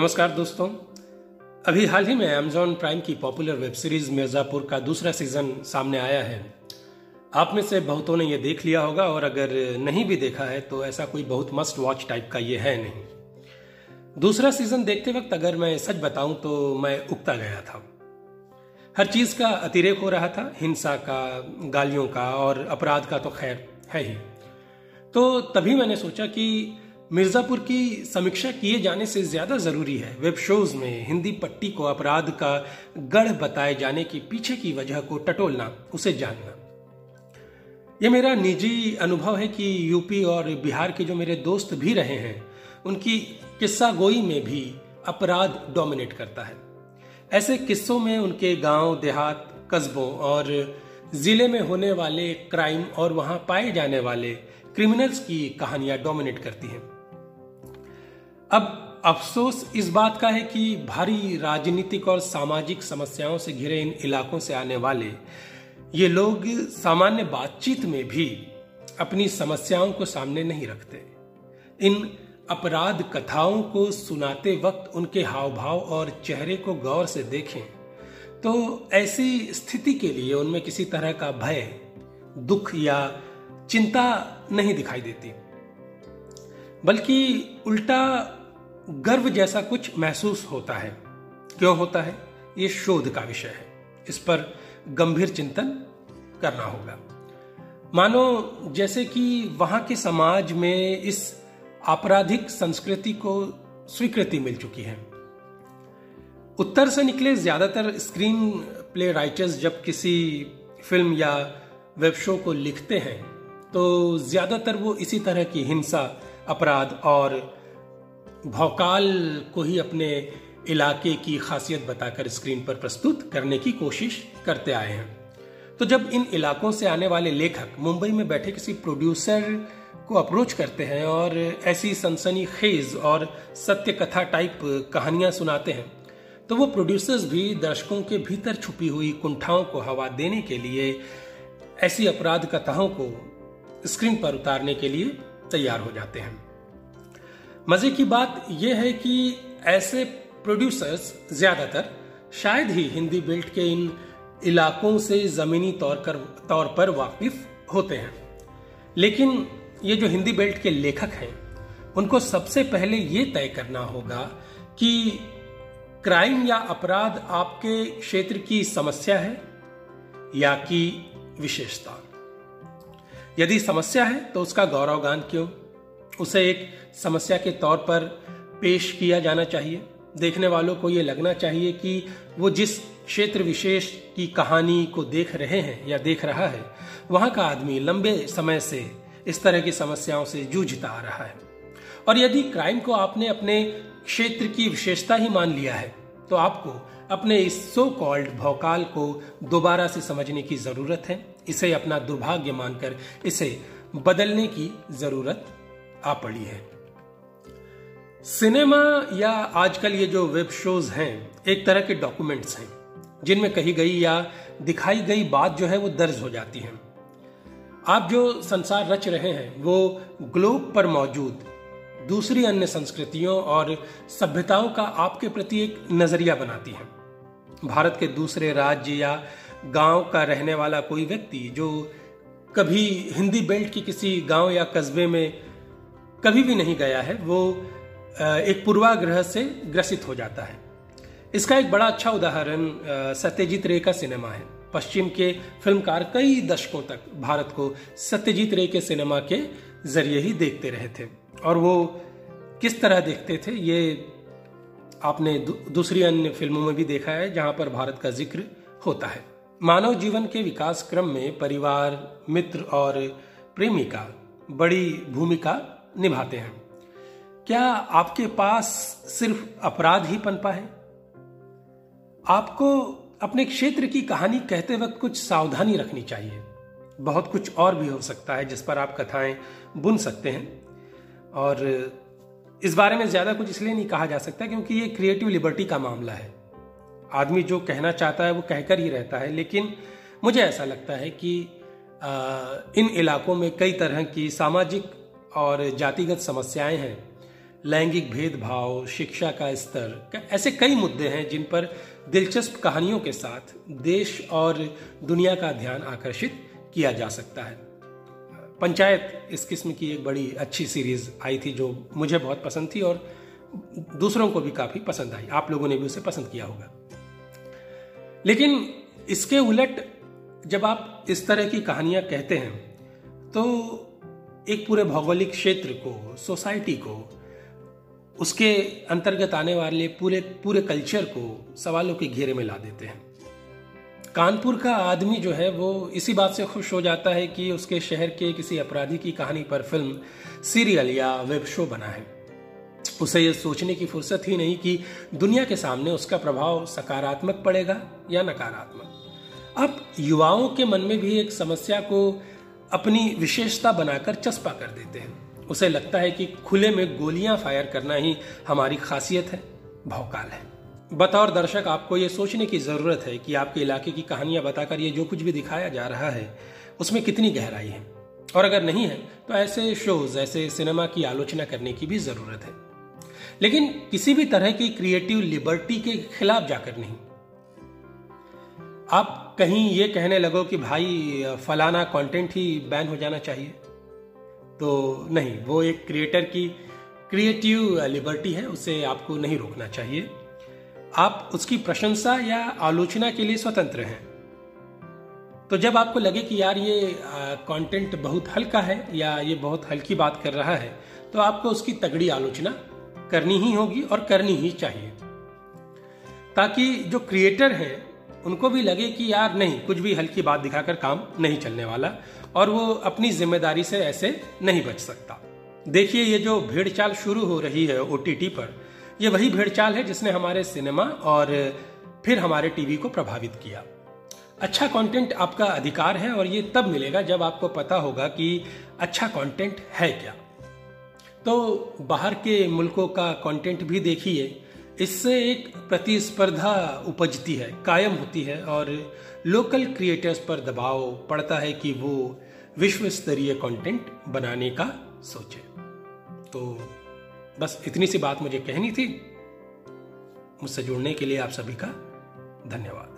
नमस्कार दोस्तों। अभी हाल ही में अमेजॉन प्राइम की पॉपुलर वेब सीरीज़ मिर्जापुर का दूसरा सीज़न सामने आया है। आप में से बहुतों ने यह देख लिया होगा और अगर नहीं भी देखा है तो ऐसा कोई बहुत मस्ट वॉच टाइप का ये है नहीं। दूसरा सीज़न देखते वक्त अगर मैं सच बताऊँ तो मैं उगता गया था। हर चीज़ का अतिरेक हो रहा था, हिंसा का, गालियों का और अपराध का तो खैर है ही। तो तभी मैंने सोचा कि मिर्जापुर की समीक्षा किए जाने से ज़्यादा ज़रूरी है। वेब शोज़ में हिंदी पट्टी को अपराध का गढ़ बताए जाने के पीछे की वजह को टटोलना, उसे जानना। यह मेरा निजी अनुभव है कि यूपी और बिहार के जो मेरे दोस्त भी रहे हैं, उनकी किस्सा गोई में भी अपराध डोमिनेट करता है। ऐसे किस्सों में उनके गाँव, देहात, कस्बों और ज़िले में होने वाले क्राइम और वहाँ पाए जाने वाले क्रिमिनल्स की कहानियाँ डोमिनेट करती हैं। अब अफसोस इस बात का है कि भारी राजनीतिक और सामाजिक समस्याओं से घिरे इन इलाकों से आने वाले ये लोग सामान्य बातचीत में भी अपनी समस्याओं को सामने नहीं रखते। इन अपराध कथाओं को सुनाते वक्त उनके हाव भाव और चेहरे को गौर से देखें तो ऐसी स्थिति के लिए उनमें किसी तरह का भय, दुख या चिंता नहीं दिखाई देती। बल्कि उल्टा गर्व जैसा कुछ महसूस होता है। क्यों होता है? ये शोध का विषय है। इस पर गंभीर चिंतन करना होगा। मानो जैसे कि वहाँ के समाज में इस आपराधिक संस्कृति को स्वीकृति मिल चुकी है। उत्तर से निकले ज़्यादातर स्क्रीन प्ले राइटर्स जब किसी फ़िल्म या वेब शो को लिखते हैं तो ज़्यादातर वो इसी तरह की हिंसा, अपराध और भौकाल को ही अपने इलाके की खासियत बताकर स्क्रीन पर प्रस्तुत करने की कोशिश करते आए हैं। तो जब इन इलाकों से आने वाले लेखक मुंबई में बैठे किसी प्रोड्यूसर को अप्रोच करते हैं और ऐसी सनसनी खेज और सत्य कथा टाइप कहानियाँ सुनाते हैं तो वो प्रोड्यूसर्स भी दर्शकों के भीतर छुपी हुई कुंठाओं को हवा देने के लिए, ऐसी अपराध कथाओं को स्क्रीन पर उतारने के लिए तैयार हो जाते हैं। मज़े की बात यह है कि ऐसे प्रोड्यूसर्स ज़्यादातर शायद ही हिंदी बेल्ट के इन इलाकों से जमीनी तौर कर, तौर पर वाकिफ होते हैं। लेकिन ये जो हिंदी बेल्ट के लेखक हैं, उनको सबसे पहले ये तय करना होगा कि क्राइम या अपराध आपके क्षेत्र की समस्या है या कि विशेषता। यदि समस्या है तो उसका गौरवगान क्यों? उसे एक समस्या के तौर पर पेश किया जाना चाहिए। देखने वालों को ये लगना चाहिए कि वो जिस क्षेत्र विशेष की कहानी को देख रहे हैं या देख रहा है, वहाँ का आदमी लंबे समय से इस तरह की समस्याओं से जूझता आ रहा है। और यदि क्राइम को आपने अपने क्षेत्र की विशेषता ही मान लिया है तो आपको अपने इस सो कॉल्ड भौकाल को दोबारा से समझने की ज़रूरत है। इसे अपना दुर्भाग्य मानकर इसे बदलने की ज़रूरत आ पड़ी है। सिनेमा या आजकल ये जो वेब शोज़ हैं, एक तरह के डॉक्यूमेंट्स हैं, जिनमें कही गई या दिखाई गई बात जो है वो दर्ज हो जाती है। आप जो संसार रच रहे हैं, वो ग्लोब पर मौजूद, दूसरी अन्य संस्कृतियों और सभ्यताओं का आपके प्रति एक नज़रिया बनाती है। भारत के दूसरे राज्य या गाँव का रहने वाला कोई व्यक्ति, जो कभी हिंदी बेल्ट की किसी गाँव या कस्बे में कभी भी नहीं गया है, वो एक पूर्वाग्रह से ग्रसित हो जाता है। इसका एक बड़ा अच्छा उदाहरण सत्यजीत रे का सिनेमा है। पश्चिम के फिल्मकार कई दशकों तक भारत को सत्यजीत रे के सिनेमा के ज़रिए ही देखते रहे थे। और वो किस तरह देखते थे, ये आपने दूसरी अन्य फ़िल्मों में भी देखा है, जहाँ पर भारत का ज़िक्र होता है। मानव जीवन के विकास क्रम में परिवार, मित्र और प्रेमिका बड़ी भूमिका निभाते हैं। क्या आपके पास सिर्फ़ अपराध ही पनपा है? आपको अपने क्षेत्र की कहानी कहते वक्त कुछ सावधानी रखनी चाहिए। बहुत कुछ और भी हो सकता है जिस पर आप कथाएँ बुन सकते हैं। और इस बारे में ज़्यादा कुछ इसलिए नहीं कहा जा सकता क्योंकि ये क्रिएटिव लिबर्टी का मामला है। आदमी जो कहना चाहता है वो कहकर ही रहता है, लेकिन मुझे ऐसा लगता है कि इन इलाकों में कई तरह की सामाजिक और जातिगत समस्याएँ हैं। लैंगिक भेदभाव, शिक्षा का स्तर ऐसे कई मुद्दे हैं जिन पर दिलचस्प कहानियों के साथ देश और दुनिया का ध्यान आकर्षित किया जा सकता है। पंचायत इस किस्म की एक बड़ी अच्छी सीरीज़ आई थी जो मुझे बहुत पसंद थी और दूसरों को भी काफ़ी पसंद आई। आप लोगों ने भी उसे पसंद किया होगा। लेकिन इसके उलट जब आप इस तरह की कहानियाँ कहते हैं तो एक पूरे भौगोलिक क्षेत्र को सोसाइटी को, उसके अंतर्गत आने वाले पूरे पूरे कल्चर को सवालों के घेरे में ला देते हैं। कानपुर का आदमी जो है, वो इसी बात से खुश हो जाता है कि उसके शहर के किसी अपराधी की कहानी पर फ़िल्म, सीरियल या वेब शो बना है। उसे यह सोचने की फुर्सत ही नहीं कि दुनिया के सामने उसका प्रभाव सकारात्मक पड़ेगा या नकारात्मक। अब युवाओं के मन में भी एक समस्या को अपनी विशेषता बनाकर चस्पा कर देते हैं। उसे लगता है कि खुले में गोलियाँ फायर करना ही हमारी खासियत है, भौकाल है। बतौर दर्शक, आपको ये सोचने की ज़रूरत है कि आपके इलाके की कहानियाँ बताकर ये जो कुछ भी दिखाया जा रहा है, उसमें कितनी गहराई है? और अगर नहीं है तो ऐसे शोज़, ऐसे सिनेमा की आलोचना करने की भी ज़रूरत है। लेकिन किसी भी तरह की क्रिएटिव लिबर्टी के खिलाफ जाकर नहीं। आप कहीं ये कहने लगो कि भाई, फलाना कंटेंट ही बैन हो जाना चाहिए। तो नहीं, वो एक क्रिएटर की क्रिएटिव लिबर्टी है, उसे आपको नहीं रोकना चाहिए। आप उसकी प्रशंसा या आलोचना के लिए स्वतंत्र हैं। तो जब आपको लगे कि यार ये कंटेंट बहुत हल्का है या ये बहुत हल्की बात कर रहा है तो आपको उसकी तगड़ी आलोचना करनी ही होगी और करनी ही चाहिए। ताकि जो क्रिएटर हैं उनको भी लगे कि यार नहीं, कुछ भी हल्की बात दिखाकर काम नहीं चलने वाला और वो अपनी ज़िम्मेदारी से ऐसे नहीं बच सकता। देखिए, ये जो भेड़ चाल शुरू हो रही है ओटीटी पर, ये वही भेड़ चाल है जिसने हमारे सिनेमा और फिर हमारे टीवी को प्रभावित किया। अच्छा कंटेंट आपका अधिकार है और ये तब मिलेगा जब आपको पता होगा कि अच्छा कंटेंट है क्या। तो बाहर के मुल्कों का कंटेंट भी देखिए इससे एक प्रतिस्पर्धा उपजती है, कायम होती है और लोकल क्रिएटर्स पर दबाव पड़ता है कि वो विश्व स्तरीय कंटेंट बनाने का सोचे। तो बस इतनी सी बात मुझे कहनी थी। मुझसे जुड़ने के लिए आप सभी का धन्यवाद।